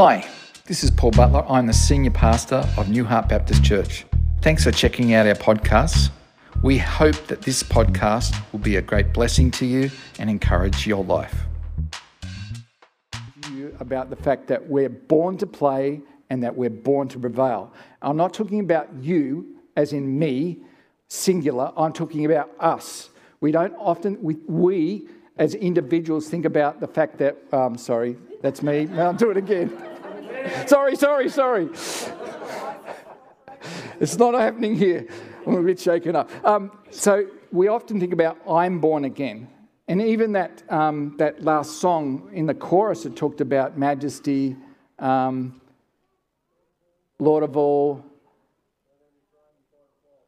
Hi, this is Paul Butler. I'm the senior pastor of New Heart Baptist Church. Thanks for checking out our podcasts. We hope that this podcast will be a great blessing to you and encourage your life. About the fact that we're born to play and that we're born to prevail. I'm not talking about you, as in me, singular. I'm talking about us. We don't often, we, we as individuals think about the fact that, um, sorry, that's me. Now I'll do it again. sorry, sorry, sorry. It's not happening here. I'm a bit shaken up. Um, so we often think about I'm born again. And even that, um, that last song in the chorus, it talked about majesty, um, Lord of all.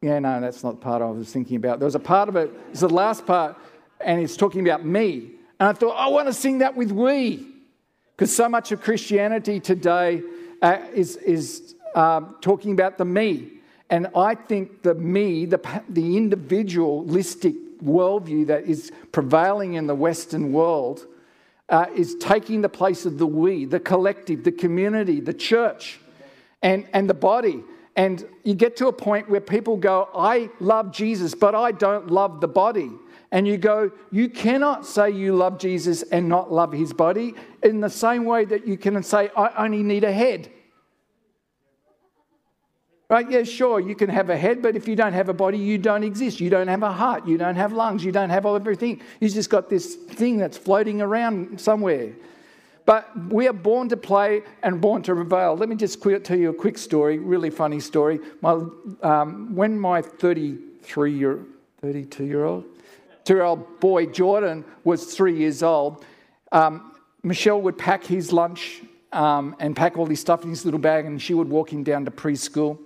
Yeah, no, that's not the part I was thinking about. There was a part of it, it's the last part, and it's talking about me. And I thought, I want to sing that with we. Because so much of Christianity today uh, is, is um, talking about the me. And I think the me, the, the individualistic worldview that is prevailing in the Western world, uh, is taking the place of the we, the collective, the community, the church, and, and the body. And you get to a point where people go, I love Jesus, but I don't love the body. And you go, you cannot say you love Jesus and not love his body in the same way that you can say, I only need a head. Right? Yeah, sure, you can have a head, but if you don't have a body, you don't exist. You don't have a heart, you don't have lungs, you don't have everything. You've just got this thing that's floating around somewhere. But we are born to play and born to prevail. Let me just tell you a quick story, really funny story. My, um, when my 33 year, 32 year old, two year old boy Jordan was three years old, um, Michelle would pack his lunch um, and pack all his stuff in his little bag, and she would walk him down to preschool.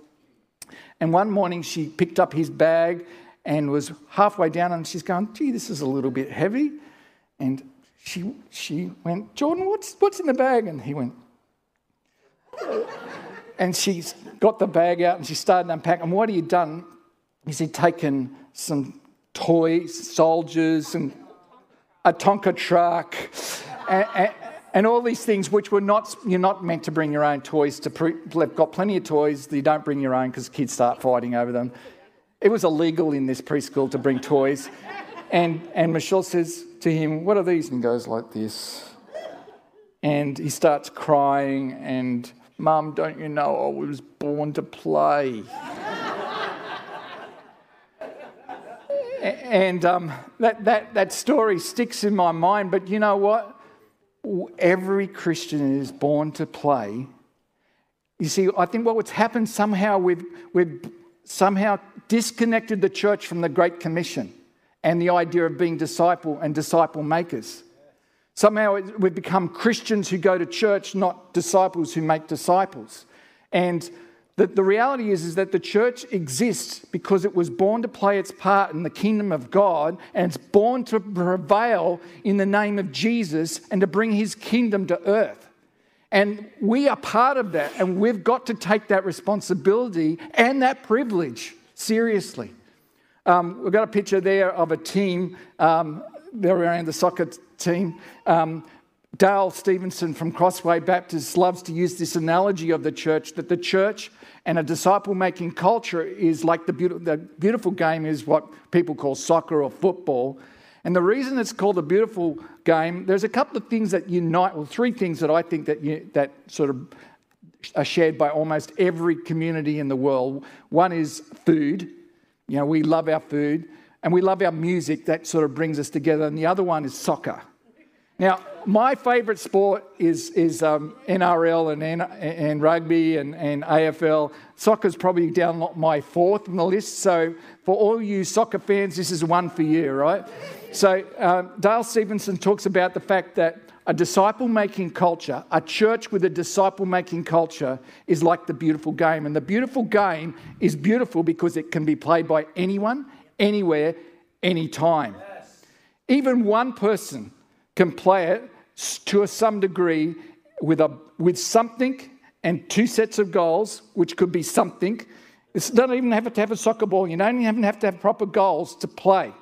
And one morning she picked up his bag and was halfway down, and she's going, Gee, this is a little bit heavy. And she, she went, Jordan, what's, what's in the bag? And he went, and she got the bag out and she started unpacking. What he had done is he'd taken some toys, soldiers, and a Tonka truck, and, and, and, all these things which were not, you're not meant to bring your own toys to, pre, they've got plenty of toys, you don't bring your own because kids start fighting over them. It was illegal in this preschool to bring toys. And, and Michelle says to him, What are these? And he goes like this. And he starts crying, and Mum, don't you know I was born to play? And um, that, that, that story sticks in my mind, but you know what? Every Christian is born to play. You see, I think what's happened somehow, we've, we've somehow disconnected the church from the Great Commission and the idea of being disciple and disciple makers. Somehow we've become Christians who go to church, not disciples who make disciples. And the, the reality is, is that the church exists because it was born to play its part in the kingdom of God and it's born to prevail in the name of Jesus and to bring his kingdom to earth. And we are part of that, and we've got to take that responsibility and that privilege seriously. Um, we've got a picture there of a team. Um, they're wearing the soccer team. Um, Dale Stevenson from Crossway Baptist loves to use this analogy of the church that the church and a disciple making culture is like the beautiful, the beautiful game is what people call soccer or football. And the reason it's called a beautiful game, there's a couple of things that unite, well, three things that I think that, you, that sort of are shared by almost every community in the world. One is food. You know, we love our food and we love our music. That sort of brings us together. And the other one is soccer. Now, my favourite sport is, is um, NRL and, and rugby and, and AFL. Soccer's probably down my fourth on the list. So, for all you soccer fans, this is one for you, right? So, um, Dale Stevenson talks about the fact that a disciple making culture, a church with a disciple making culture, is like the beautiful game. And the beautiful game is beautiful because it can be played by anyone, anywhere, anytime. Yes. Even one person can play it to some degree with, a, with something and two sets of goals, which could be something. It doesn't even have to have a soccer ball. You don't even have to have proper goals to play.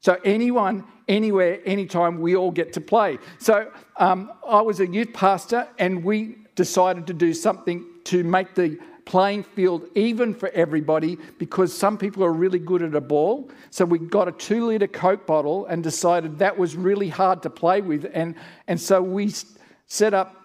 So anyone, anywhere, anytime, we all get to play. So um, I was a youth pastor, and we decided to do something to make the playing field even for everybody because some people are really good at a ball. So we got a two litre Coke bottle and decided that was really hard to play with. And, and so we set up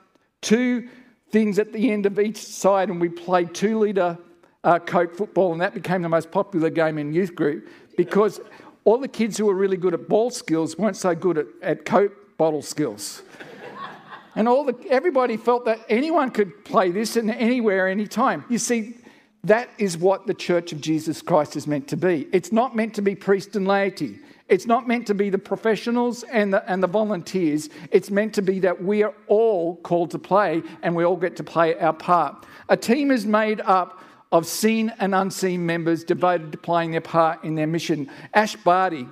two things at the end of each side and we played two litre uh, Coke football. And that became the most popular game in youth group because all the kids who were really good at ball skills weren't so good at, at Coke bottle skills. And all the, everybody felt that anyone could play this and anywhere, anytime. You see, that is what the Church of Jesus Christ is meant to be. It's not meant to be priest and laity. It's not meant to be the professionals and the, and the volunteers. It's meant to be that we are all called to play and we all get to play our part. A team is made up of seen and unseen members devoted to playing their part in their mission. Ash Barty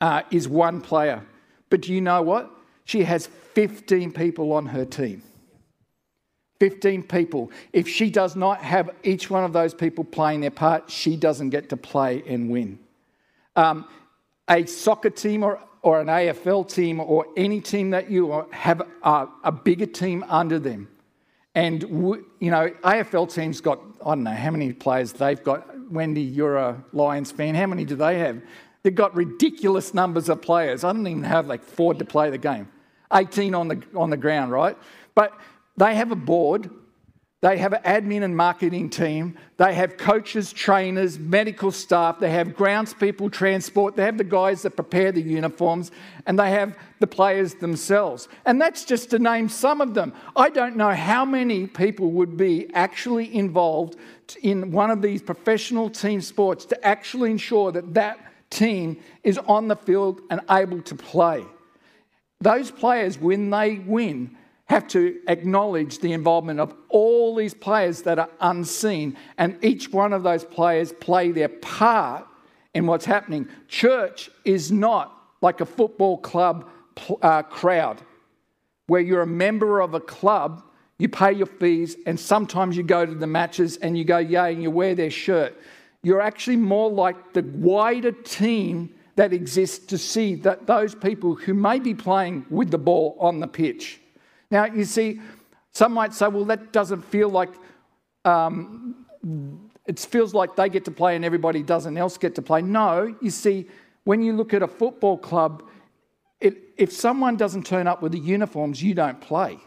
uh, is one player. But do you know what? She has 15 people on her team. 15 people. If she does not have each one of those people playing their part, she doesn't get to play and win. Um, a soccer team or, or an AFL team or any team that you have a, a bigger team under them. And, you know, AFL teams got, I don't know how many players they've got. Wendy, you're a Lions fan. How many do they have? They've got ridiculous numbers of players. I don't even have like four to play the game. 18 on the, on the ground, right? But they have a board, they have an admin and marketing team, they have coaches, trainers, medical staff, they have grounds people, transport, they have the guys that prepare the uniforms, and they have the players themselves. And that's just to name some of them. I don't know how many people would be actually involved in one of these professional team sports to actually ensure that that team is on the field and able to play. Those players, when they win, have to acknowledge the involvement of all these players that are unseen, and each one of those players play their part in what's happening. Church is not like a football club uh, crowd where you're a member of a club, you pay your fees, and sometimes you go to the matches and you go, yay, and you wear their shirt. You're actually more like the wider team that exists to see that those people who may be playing with the ball on the pitch. Now, you see, some might say, well, that doesn't feel like um, it feels like they get to play and everybody doesn't else get to play. No, you see, when you look at a football club, it, if someone doesn't turn up with the uniforms, you don't play.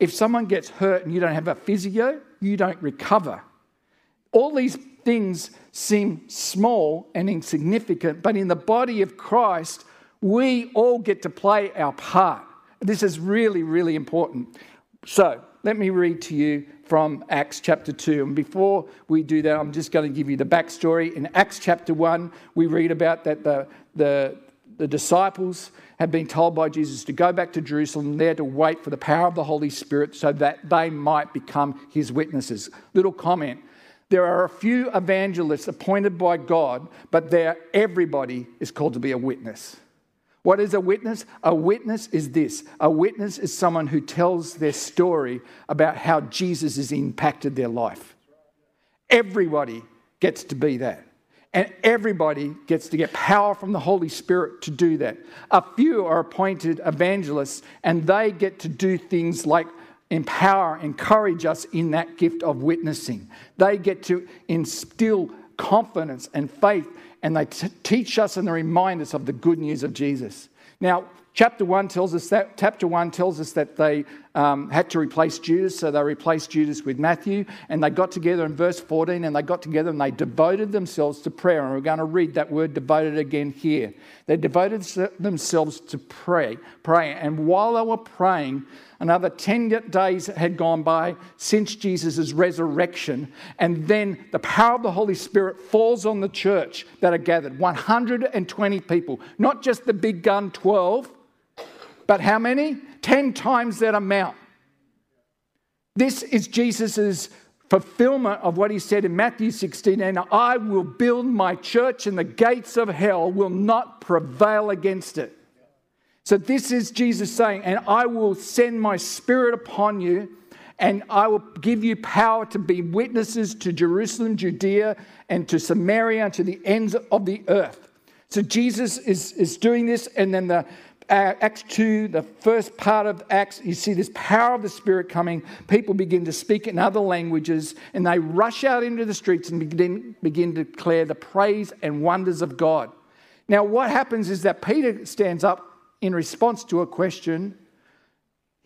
If someone gets hurt and you don't have a physio, you don't recover. All these things seem small and insignificant, but in the body of Christ, we all get to play our part. This is really, really important. So, let me read to you from Acts chapter 2. And before we do that, I'm just going to give you the backstory. In Acts chapter 1, we read about that the, the, the disciples had been told by Jesus to go back to Jerusalem there to wait for the power of the Holy Spirit so that they might become his witnesses. Little comment there are a few evangelists appointed by God, but there everybody is called to be a witness. What is a witness? A witness is this a witness is someone who tells their story about how Jesus has impacted their life. Everybody gets to be that. And everybody gets to get power from the Holy Spirit to do that. A few are appointed evangelists, and they get to do things like empower, encourage us in that gift of witnessing. They get to instill confidence and faith, and they t- teach us and remind us of the good news of Jesus. Now, chapter one tells us that chapter one tells us that they um, had to replace Judas, so they replaced Judas with Matthew, and they got together in verse 14, and they got together and they devoted themselves to prayer. And we're going to read that word devoted again here. They devoted themselves to pray, pray, and while they were praying, Another 10 days had gone by since Jesus' resurrection. And then the power of the Holy Spirit falls on the church that are gathered 120 people, not just the big gun 12, but how many? 10 times that amount. This is Jesus' fulfillment of what he said in Matthew 16 and I will build my church, and the gates of hell will not prevail against it. So, this is Jesus saying, and I will send my spirit upon you, and I will give you power to be witnesses to Jerusalem, Judea, and to Samaria, and to the ends of the earth. So, Jesus is, is doing this, and then the Uh, Acts 2, the first part of Acts, you see this power of the Spirit coming. People begin to speak in other languages and they rush out into the streets and begin, begin to declare the praise and wonders of God. Now, what happens is that Peter stands up in response to a question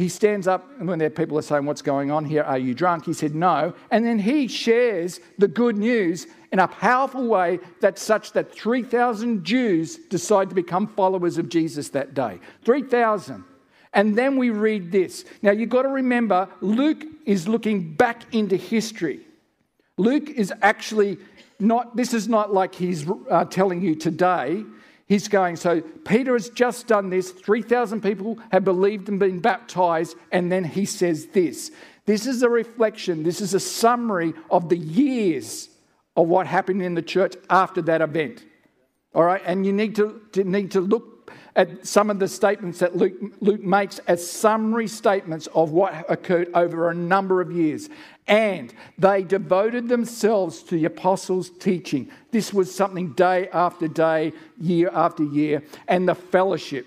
he stands up, and when there people are saying, What's going on here? Are you drunk? He said, No. And then he shares the good news in a powerful way that's such that 3,000 Jews decide to become followers of Jesus that day. 3,000. And then we read this. Now you've got to remember, Luke is looking back into history. Luke is actually not, this is not like he's uh, telling you today. He's going, so Peter has just done this. 3,000 people have believed and been baptized. And then he says this. This is a reflection, this is a summary of the years of what happened in the church after that event. All right, and you need to, to need to look at some of the statements that Luke, Luke makes as summary statements of what occurred over a number of years. And they devoted themselves to the apostles' teaching. This was something day after day, year after year, and the fellowship,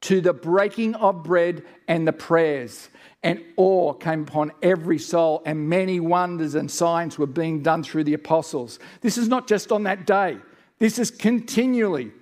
to the breaking of bread and the prayers. And awe came upon every soul, and many wonders and signs were being done through the apostles. This is not just on that day, this is continually.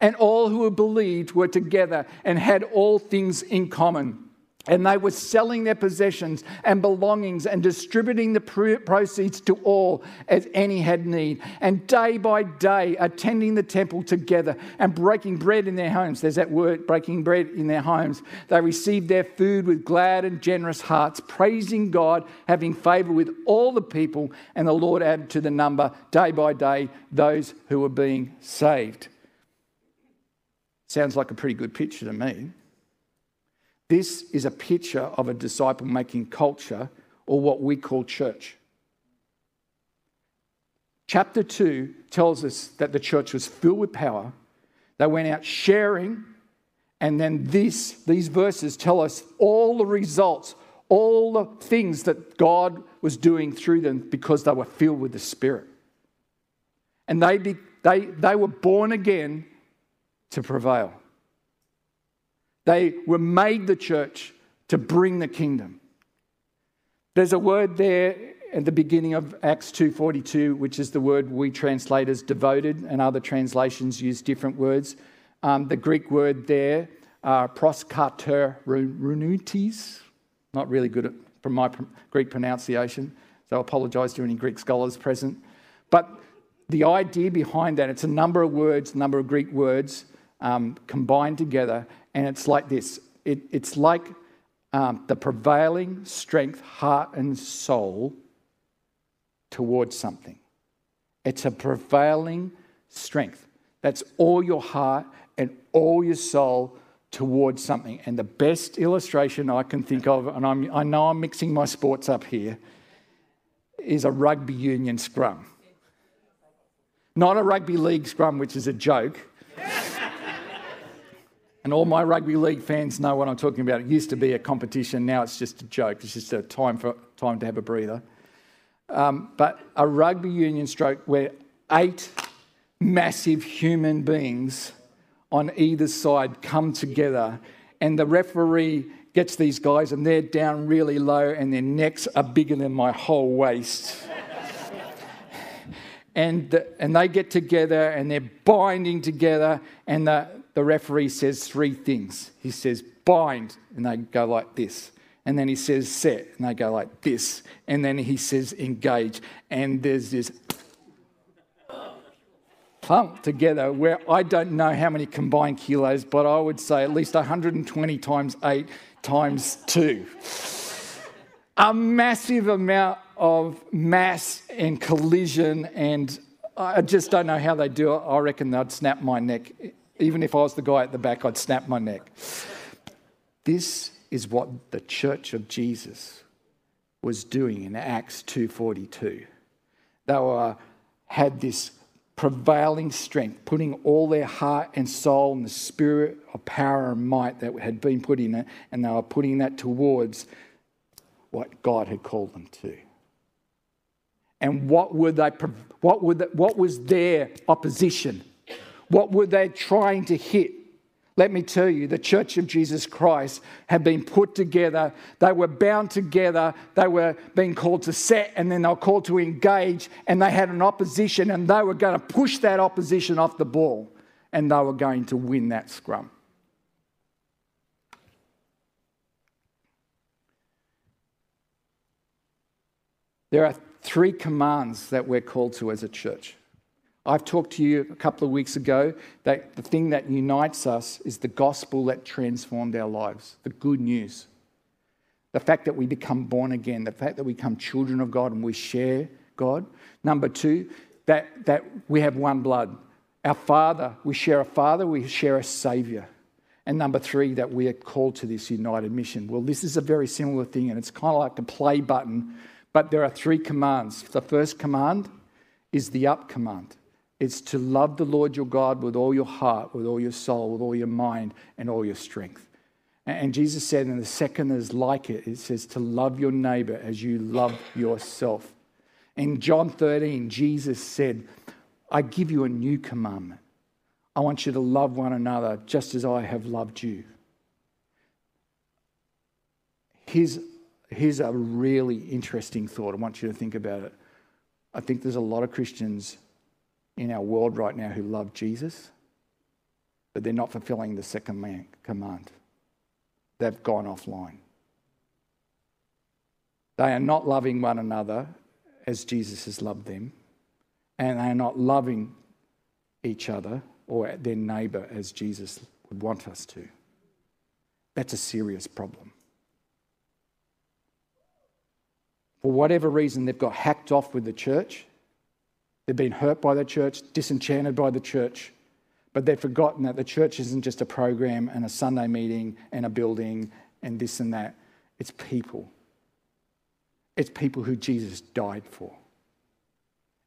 And all who believed were together and had all things in common and they were selling their possessions and belongings and distributing the proceeds to all as any had need. And day by day, attending the temple together and breaking bread in their homes. There's that word, breaking bread in their homes. They received their food with glad and generous hearts, praising God, having favor with all the people. And the Lord added to the number, day by day, those who were being saved. Sounds like a pretty good picture to me. This is a picture of a disciple making culture or what we call church. Chapter 2 tells us that the church was filled with power. They went out sharing, and then this, these verses tell us all the results, all the things that God was doing through them because they were filled with the Spirit. And they, be, they, they were born again to prevail. They were made the church to bring the kingdom. There's a word there at the beginning of Acts 2:42, which is the word we translate as devoted, and other translations use different words. Um, the Greek word there, uh, not really good at, from my Greek pronunciation, so I apologise to any Greek scholars present. But the idea behind that, it's a number of words, a number of Greek words um, combined together, and it's like this it, it's like um, the prevailing strength, heart, and soul towards something. It's a prevailing strength. That's all your heart and all your soul towards something. And the best illustration I can think of, and I'm, I know I'm mixing my sports up here, is a rugby union scrum. Not a rugby league scrum, which is a joke. And all my rugby league fans know what I'm talking about. It used to be a competition, now it's just a joke. It's just a time for time to have a breather. Um, but a rugby union stroke where eight massive human beings on either side come together, and the referee gets these guys, and they're down really low, and their necks are bigger than my whole waist. and, the, and they get together and they're binding together, and the, the referee says three things. He says, bind, and they go like this. And then he says, set, and they go like this. And then he says, engage. And there's this clump together where I don't know how many combined kilos, but I would say at least 120 times 8 times 2. A massive amount of mass and collision, and I just don't know how they do it. I reckon they'd snap my neck even if I was the guy at the back, I'd snap my neck. This is what the church of Jesus was doing in Acts 2:42. They were, had this prevailing strength, putting all their heart and soul and the spirit of power and might that had been put in it, and they were putting that towards what God had called them to. And what were they? What, were the, what was their opposition? What were they trying to hit? Let me tell you, the Church of Jesus Christ had been put together. They were bound together. They were being called to set, and then they were called to engage, and they had an opposition, and they were going to push that opposition off the ball, and they were going to win that scrum. There are three commands that we're called to as a church. I've talked to you a couple of weeks ago that the thing that unites us is the gospel that transformed our lives, the good news. The fact that we become born again, the fact that we become children of God and we share God. Number two, that, that we have one blood. Our Father, we share a Father, we share a Savior. And number three, that we are called to this united mission. Well, this is a very similar thing, and it's kind of like a play button, but there are three commands. The first command is the up command. It's to love the Lord your God with all your heart, with all your soul, with all your mind, and all your strength. And Jesus said, and the second is like it, it says to love your neighbor as you love yourself. In John 13, Jesus said, I give you a new commandment. I want you to love one another just as I have loved you. Here's, here's a really interesting thought. I want you to think about it. I think there's a lot of Christians in our world right now who love Jesus, but they're not fulfilling the second command. They've gone offline. They are not loving one another as Jesus has loved them, and they are not loving each other or their neighbour as Jesus would want us to. That's a serious problem. For whatever reason, they've got hacked off with the church They've been hurt by the church, disenchanted by the church, but they've forgotten that the church isn't just a program and a Sunday meeting and a building and this and that. It's people. It's people who Jesus died for.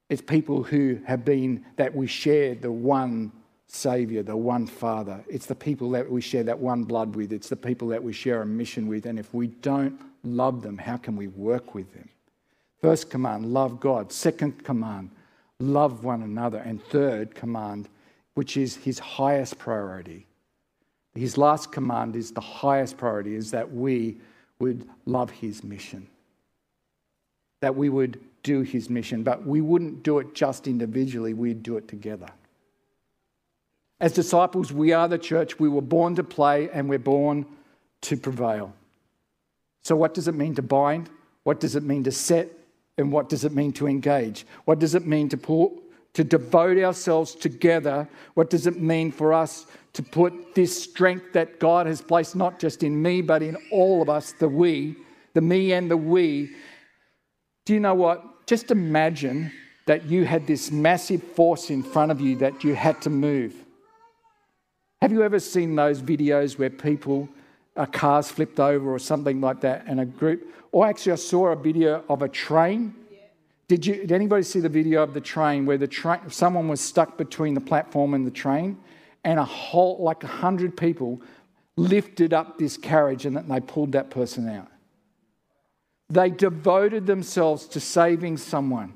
It's people who have been, that we share the one Savior, the one Father. It's the people that we share that one blood with. It's the people that we share a mission with. And if we don't love them, how can we work with them? First command, love God. Second command, love one another. And third command, which is his highest priority. His last command is the highest priority, is that we would love his mission. That we would do his mission, but we wouldn't do it just individually, we'd do it together. As disciples, we are the church. We were born to play and we're born to prevail. So, what does it mean to bind? What does it mean to set? And what does it mean to engage? What does it mean to pull, to devote ourselves together? What does it mean for us to put this strength that God has placed not just in me, but in all of us, the we, the me and the we? Do you know what? Just imagine that you had this massive force in front of you that you had to move. Have you ever seen those videos where people, uh, cars flipped over or something like that, and a group or actually, I saw a video of a train. Did, you, did anybody see the video of the train where the train, someone was stuck between the platform and the train, and a whole, like a hundred people lifted up this carriage and they pulled that person out? They devoted themselves to saving someone.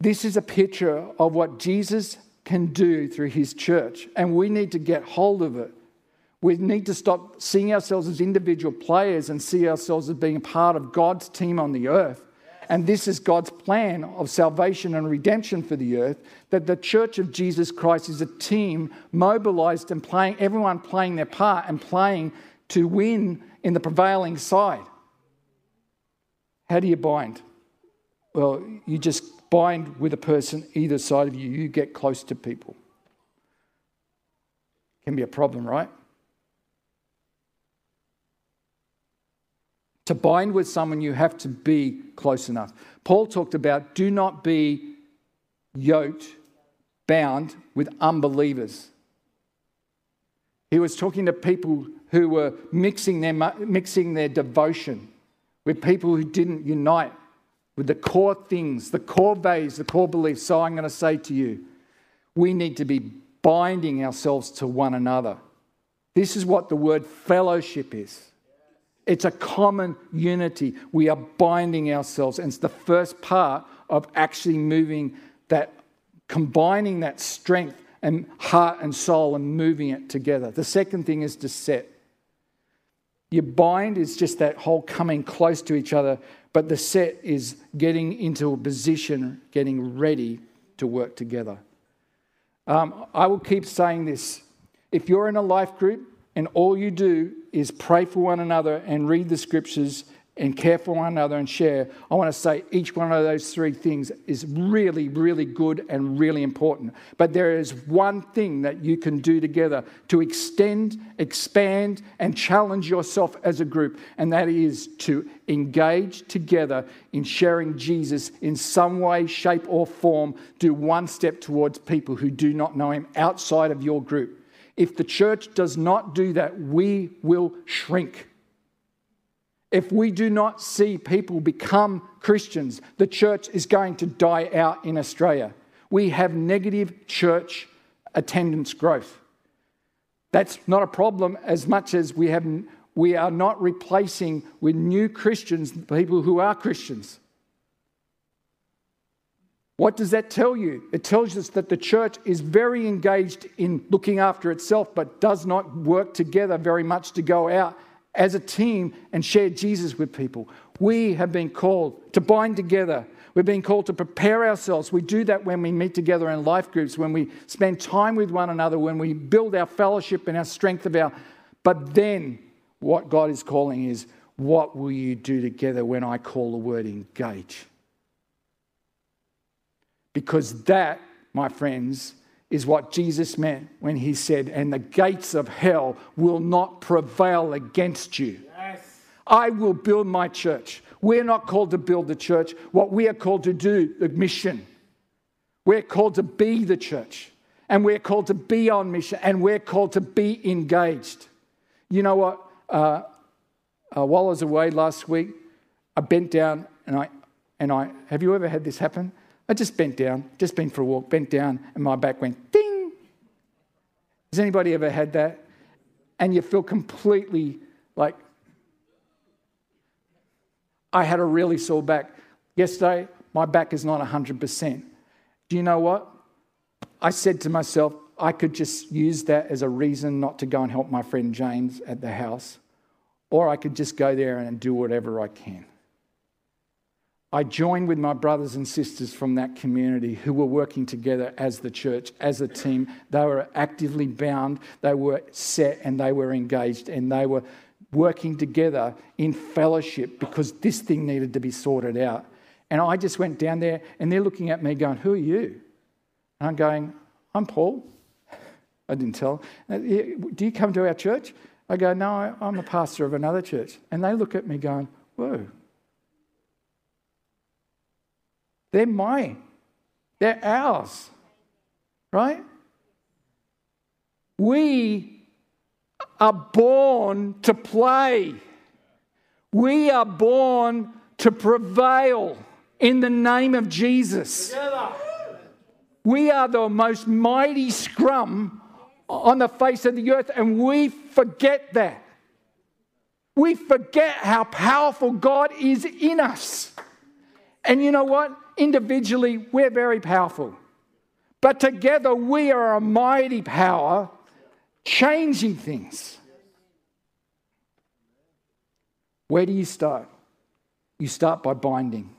This is a picture of what Jesus can do through his church, and we need to get hold of it. We need to stop seeing ourselves as individual players and see ourselves as being a part of God's team on the earth. And this is God's plan of salvation and redemption for the earth that the church of Jesus Christ is a team mobilized and playing, everyone playing their part and playing to win in the prevailing side. How do you bind? Well, you just bind with a person either side of you, you get close to people. Can be a problem, right? To bind with someone, you have to be close enough. Paul talked about do not be yoked, bound with unbelievers. He was talking to people who were mixing their, mixing their devotion with people who didn't unite with the core things, the core values, the core beliefs. So I'm going to say to you, we need to be binding ourselves to one another. This is what the word fellowship is. It's a common unity. We are binding ourselves. And it's the first part of actually moving that, combining that strength and heart and soul and moving it together. The second thing is to set. Your bind is just that whole coming close to each other, but the set is getting into a position, getting ready to work together. Um, I will keep saying this. If you're in a life group and all you do is pray for one another and read the scriptures and care for one another and share, I want to say each one of those three things is really, really good and really important. But there is one thing that you can do together to extend, expand, and challenge yourself as a group, and that is to engage together in sharing Jesus in some way, shape, or form. Do one step towards people who do not know Him outside of your group. If the church does not do that, we will shrink. If we do not see people become Christians, the church is going to die out in Australia. We have negative church attendance growth. That's not a problem as much as we, have, we are not replacing with new Christians people who are Christians. What does that tell you? It tells us that the church is very engaged in looking after itself, but does not work together very much to go out as a team and share Jesus with people. We have been called to bind together. We've been called to prepare ourselves. We do that when we meet together in life groups, when we spend time with one another, when we build our fellowship and our strength of our. But then, what God is calling is, what will you do together when I call the word engage? Because that, my friends, is what Jesus meant when he said, And the gates of hell will not prevail against you. Yes. I will build my church. We're not called to build the church. What we are called to do, the mission. We're called to be the church. And we're called to be on mission. And we're called to be engaged. You know what? Uh, uh, while I was away last week, I bent down and I, and I, have you ever had this happen? I just bent down, just been for a walk, bent down, and my back went ding. Has anybody ever had that? And you feel completely like, I had a really sore back. Yesterday, my back is not 100%. Do you know what? I said to myself, I could just use that as a reason not to go and help my friend James at the house, or I could just go there and do whatever I can. I joined with my brothers and sisters from that community who were working together as the church, as a team. They were actively bound, they were set, and they were engaged, and they were working together in fellowship because this thing needed to be sorted out. And I just went down there, and they're looking at me going, Who are you? And I'm going, I'm Paul. I didn't tell. Uh, do you come to our church? I go, No, I'm a pastor of another church. And they look at me going, Whoa. They're mine, they're ours, right? We are born to play. We are born to prevail in the name of Jesus. We are the most mighty scrum on the face of the earth, and we forget that. We forget how powerful God is in us. And you know what? Individually, we're very powerful. But together, we are a mighty power changing things. Where do you start? You start by binding.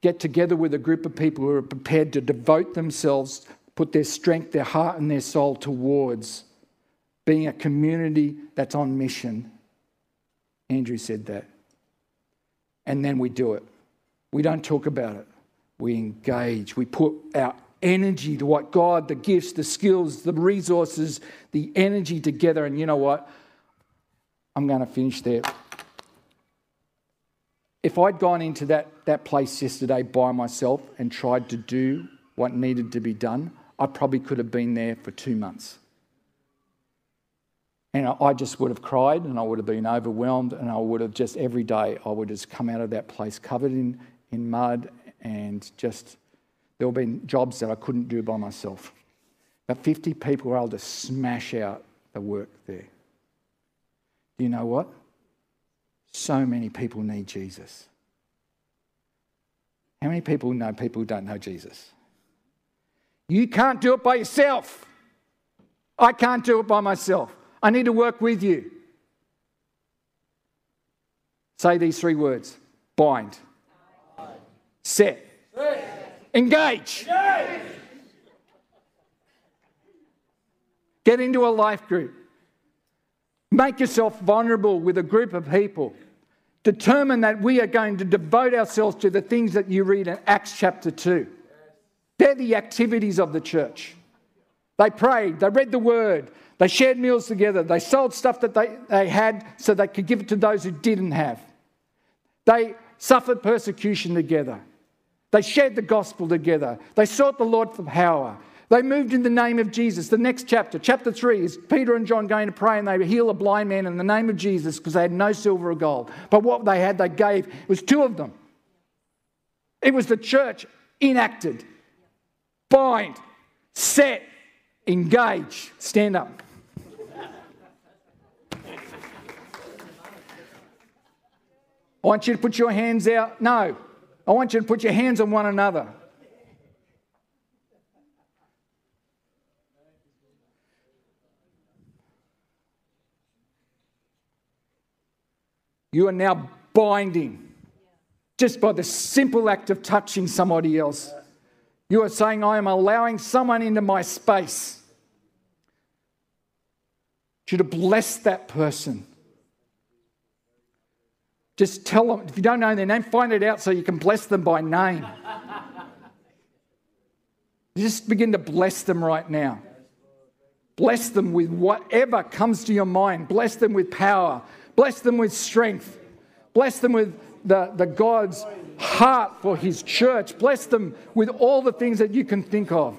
Get together with a group of people who are prepared to devote themselves, put their strength, their heart, and their soul towards being a community that's on mission. Andrew said that. And then we do it. We don't talk about it we engage, we put our energy to what God, the gifts, the skills, the resources, the energy together. And you know what? I'm going to finish there. If I'd gone into that, that place yesterday by myself and tried to do what needed to be done, I probably could have been there for two months. And I just would have cried and I would have been overwhelmed and I would have just every day I would just come out of that place covered in, in mud and just there have been jobs that I couldn't do by myself. But 50 people were able to smash out the work there. Do you know what? So many people need Jesus. How many people know people who don't know Jesus? You can't do it by yourself. I can't do it by myself. I need to work with you. Say these three words bind, set, engage. Get into a life group. Make yourself vulnerable with a group of people. Determine that we are going to devote ourselves to the things that you read in Acts chapter 2. They're the activities of the church. They prayed, they read the word, they shared meals together, they sold stuff that they, they had so they could give it to those who didn't have. They suffered persecution together. They shared the gospel together. They sought the Lord for power. They moved in the name of Jesus. The next chapter, chapter 3, is Peter and John going to pray and they heal a blind man in the name of Jesus because they had no silver or gold. But what they had, they gave. It was two of them. It was the church enacted. Bind, set, engage. Stand up. I want you to put your hands out. No, I want you to put your hands on one another. You are now binding just by the simple act of touching somebody else. You are saying, I am allowing someone into my space. You to bless that person. Just tell them, if you don't know their name, find it out so you can bless them by name. Just begin to bless them right now. Bless them with whatever comes to your mind. Bless them with power. Bless them with strength. Bless them with the, the God's heart for his church. Bless them with all the things that you can think of.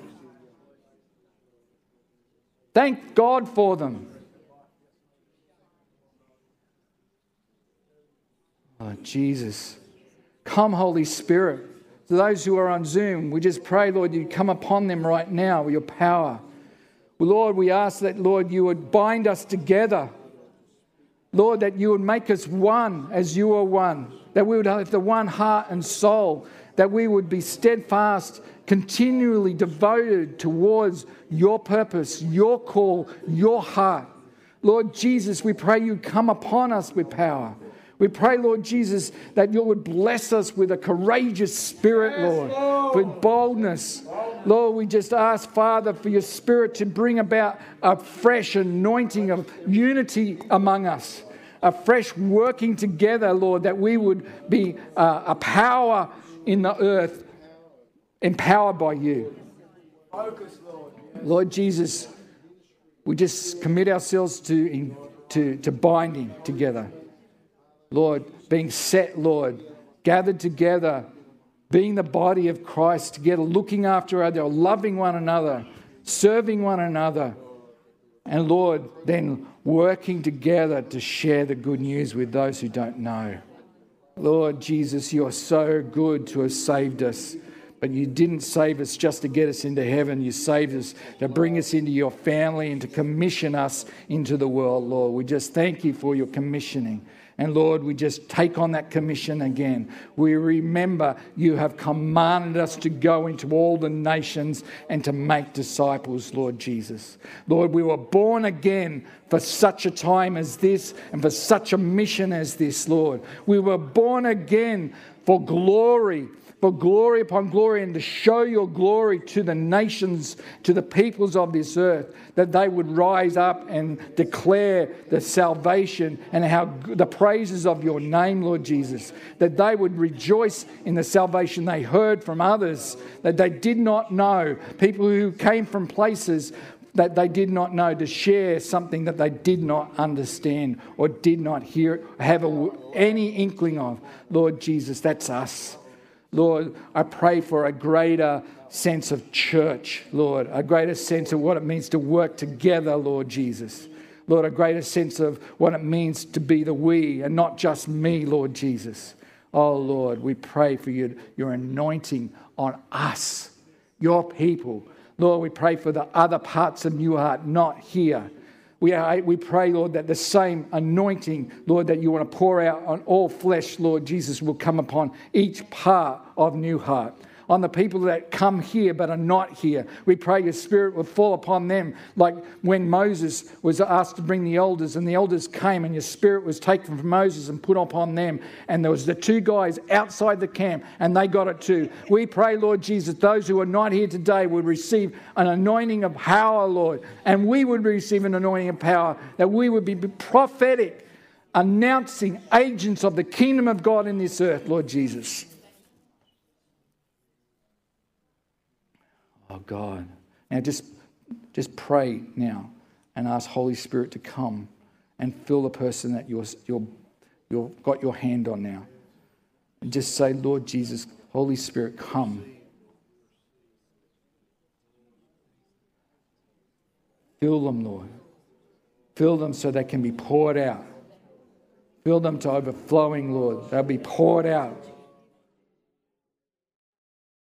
Thank God for them. Oh, Jesus. Come, Holy Spirit. To those who are on Zoom, we just pray, Lord, you come upon them right now with your power. Lord, we ask that, Lord, you would bind us together Lord, that you would make us one as you are one, that we would have the one heart and soul, that we would be steadfast, continually devoted towards your purpose, your call, your heart. Lord Jesus, we pray you come upon us with power. We pray, Lord Jesus, that you would bless us with a courageous spirit, Lord, Lord, with boldness. Lord, we just ask, Father, for your spirit to bring about a fresh anointing of unity among us, a fresh working together, Lord, that we would be uh, a power in the earth, empowered by you. Lord Jesus, we just commit ourselves to, to, to binding together. Lord, being set, Lord, gathered together, being the body of Christ together, looking after other, loving one another, serving one another, and Lord, then working together to share the good news with those who don't know. Lord Jesus, you're so good to have saved us. But you didn't save us just to get us into heaven. You saved us to bring us into your family and to commission us into the world, Lord. We just thank you for your commissioning. And Lord, we just take on that commission again. We remember you have commanded us to go into all the nations and to make disciples, Lord Jesus. Lord, we were born again for such a time as this and for such a mission as this, Lord. We were born again for glory for glory upon glory and to show your glory to the nations, to the peoples of this earth, that they would rise up and declare the salvation and how the praises of your name, Lord Jesus, that they would rejoice in the salvation they heard from others that they did not know, people who came from places that they did not know to share something that they did not understand or did not hear, have a, any inkling of. Lord Jesus, that's us. Lord, I pray for a greater sense of church, Lord, a greater sense of what it means to work together, Lord Jesus. Lord, a greater sense of what it means to be the we and not just me, Lord Jesus. Oh, Lord, we pray for your, your anointing on us, your people. Lord, we pray for the other parts of New Heart, not here. We, are, we pray, Lord, that the same anointing, Lord, that you want to pour out on all flesh, Lord Jesus, will come upon each part of New Heart. On the people that come here but are not here. We pray your spirit will fall upon them, like when Moses was asked to bring the elders, and the elders came, and your spirit was taken from Moses and put upon them. And there was the two guys outside the camp, and they got it too. We pray, Lord Jesus, those who are not here today would receive an anointing of power, Lord, and we would receive an anointing of power, that we would be prophetic announcing agents of the kingdom of God in this earth, Lord Jesus. Oh God. Now just, just pray now and ask Holy Spirit to come and fill the person that you're, you're, you've got your hand on now. And just say, Lord Jesus, Holy Spirit, come. Fill them, Lord. Fill them so they can be poured out. Fill them to overflowing, Lord. They'll be poured out.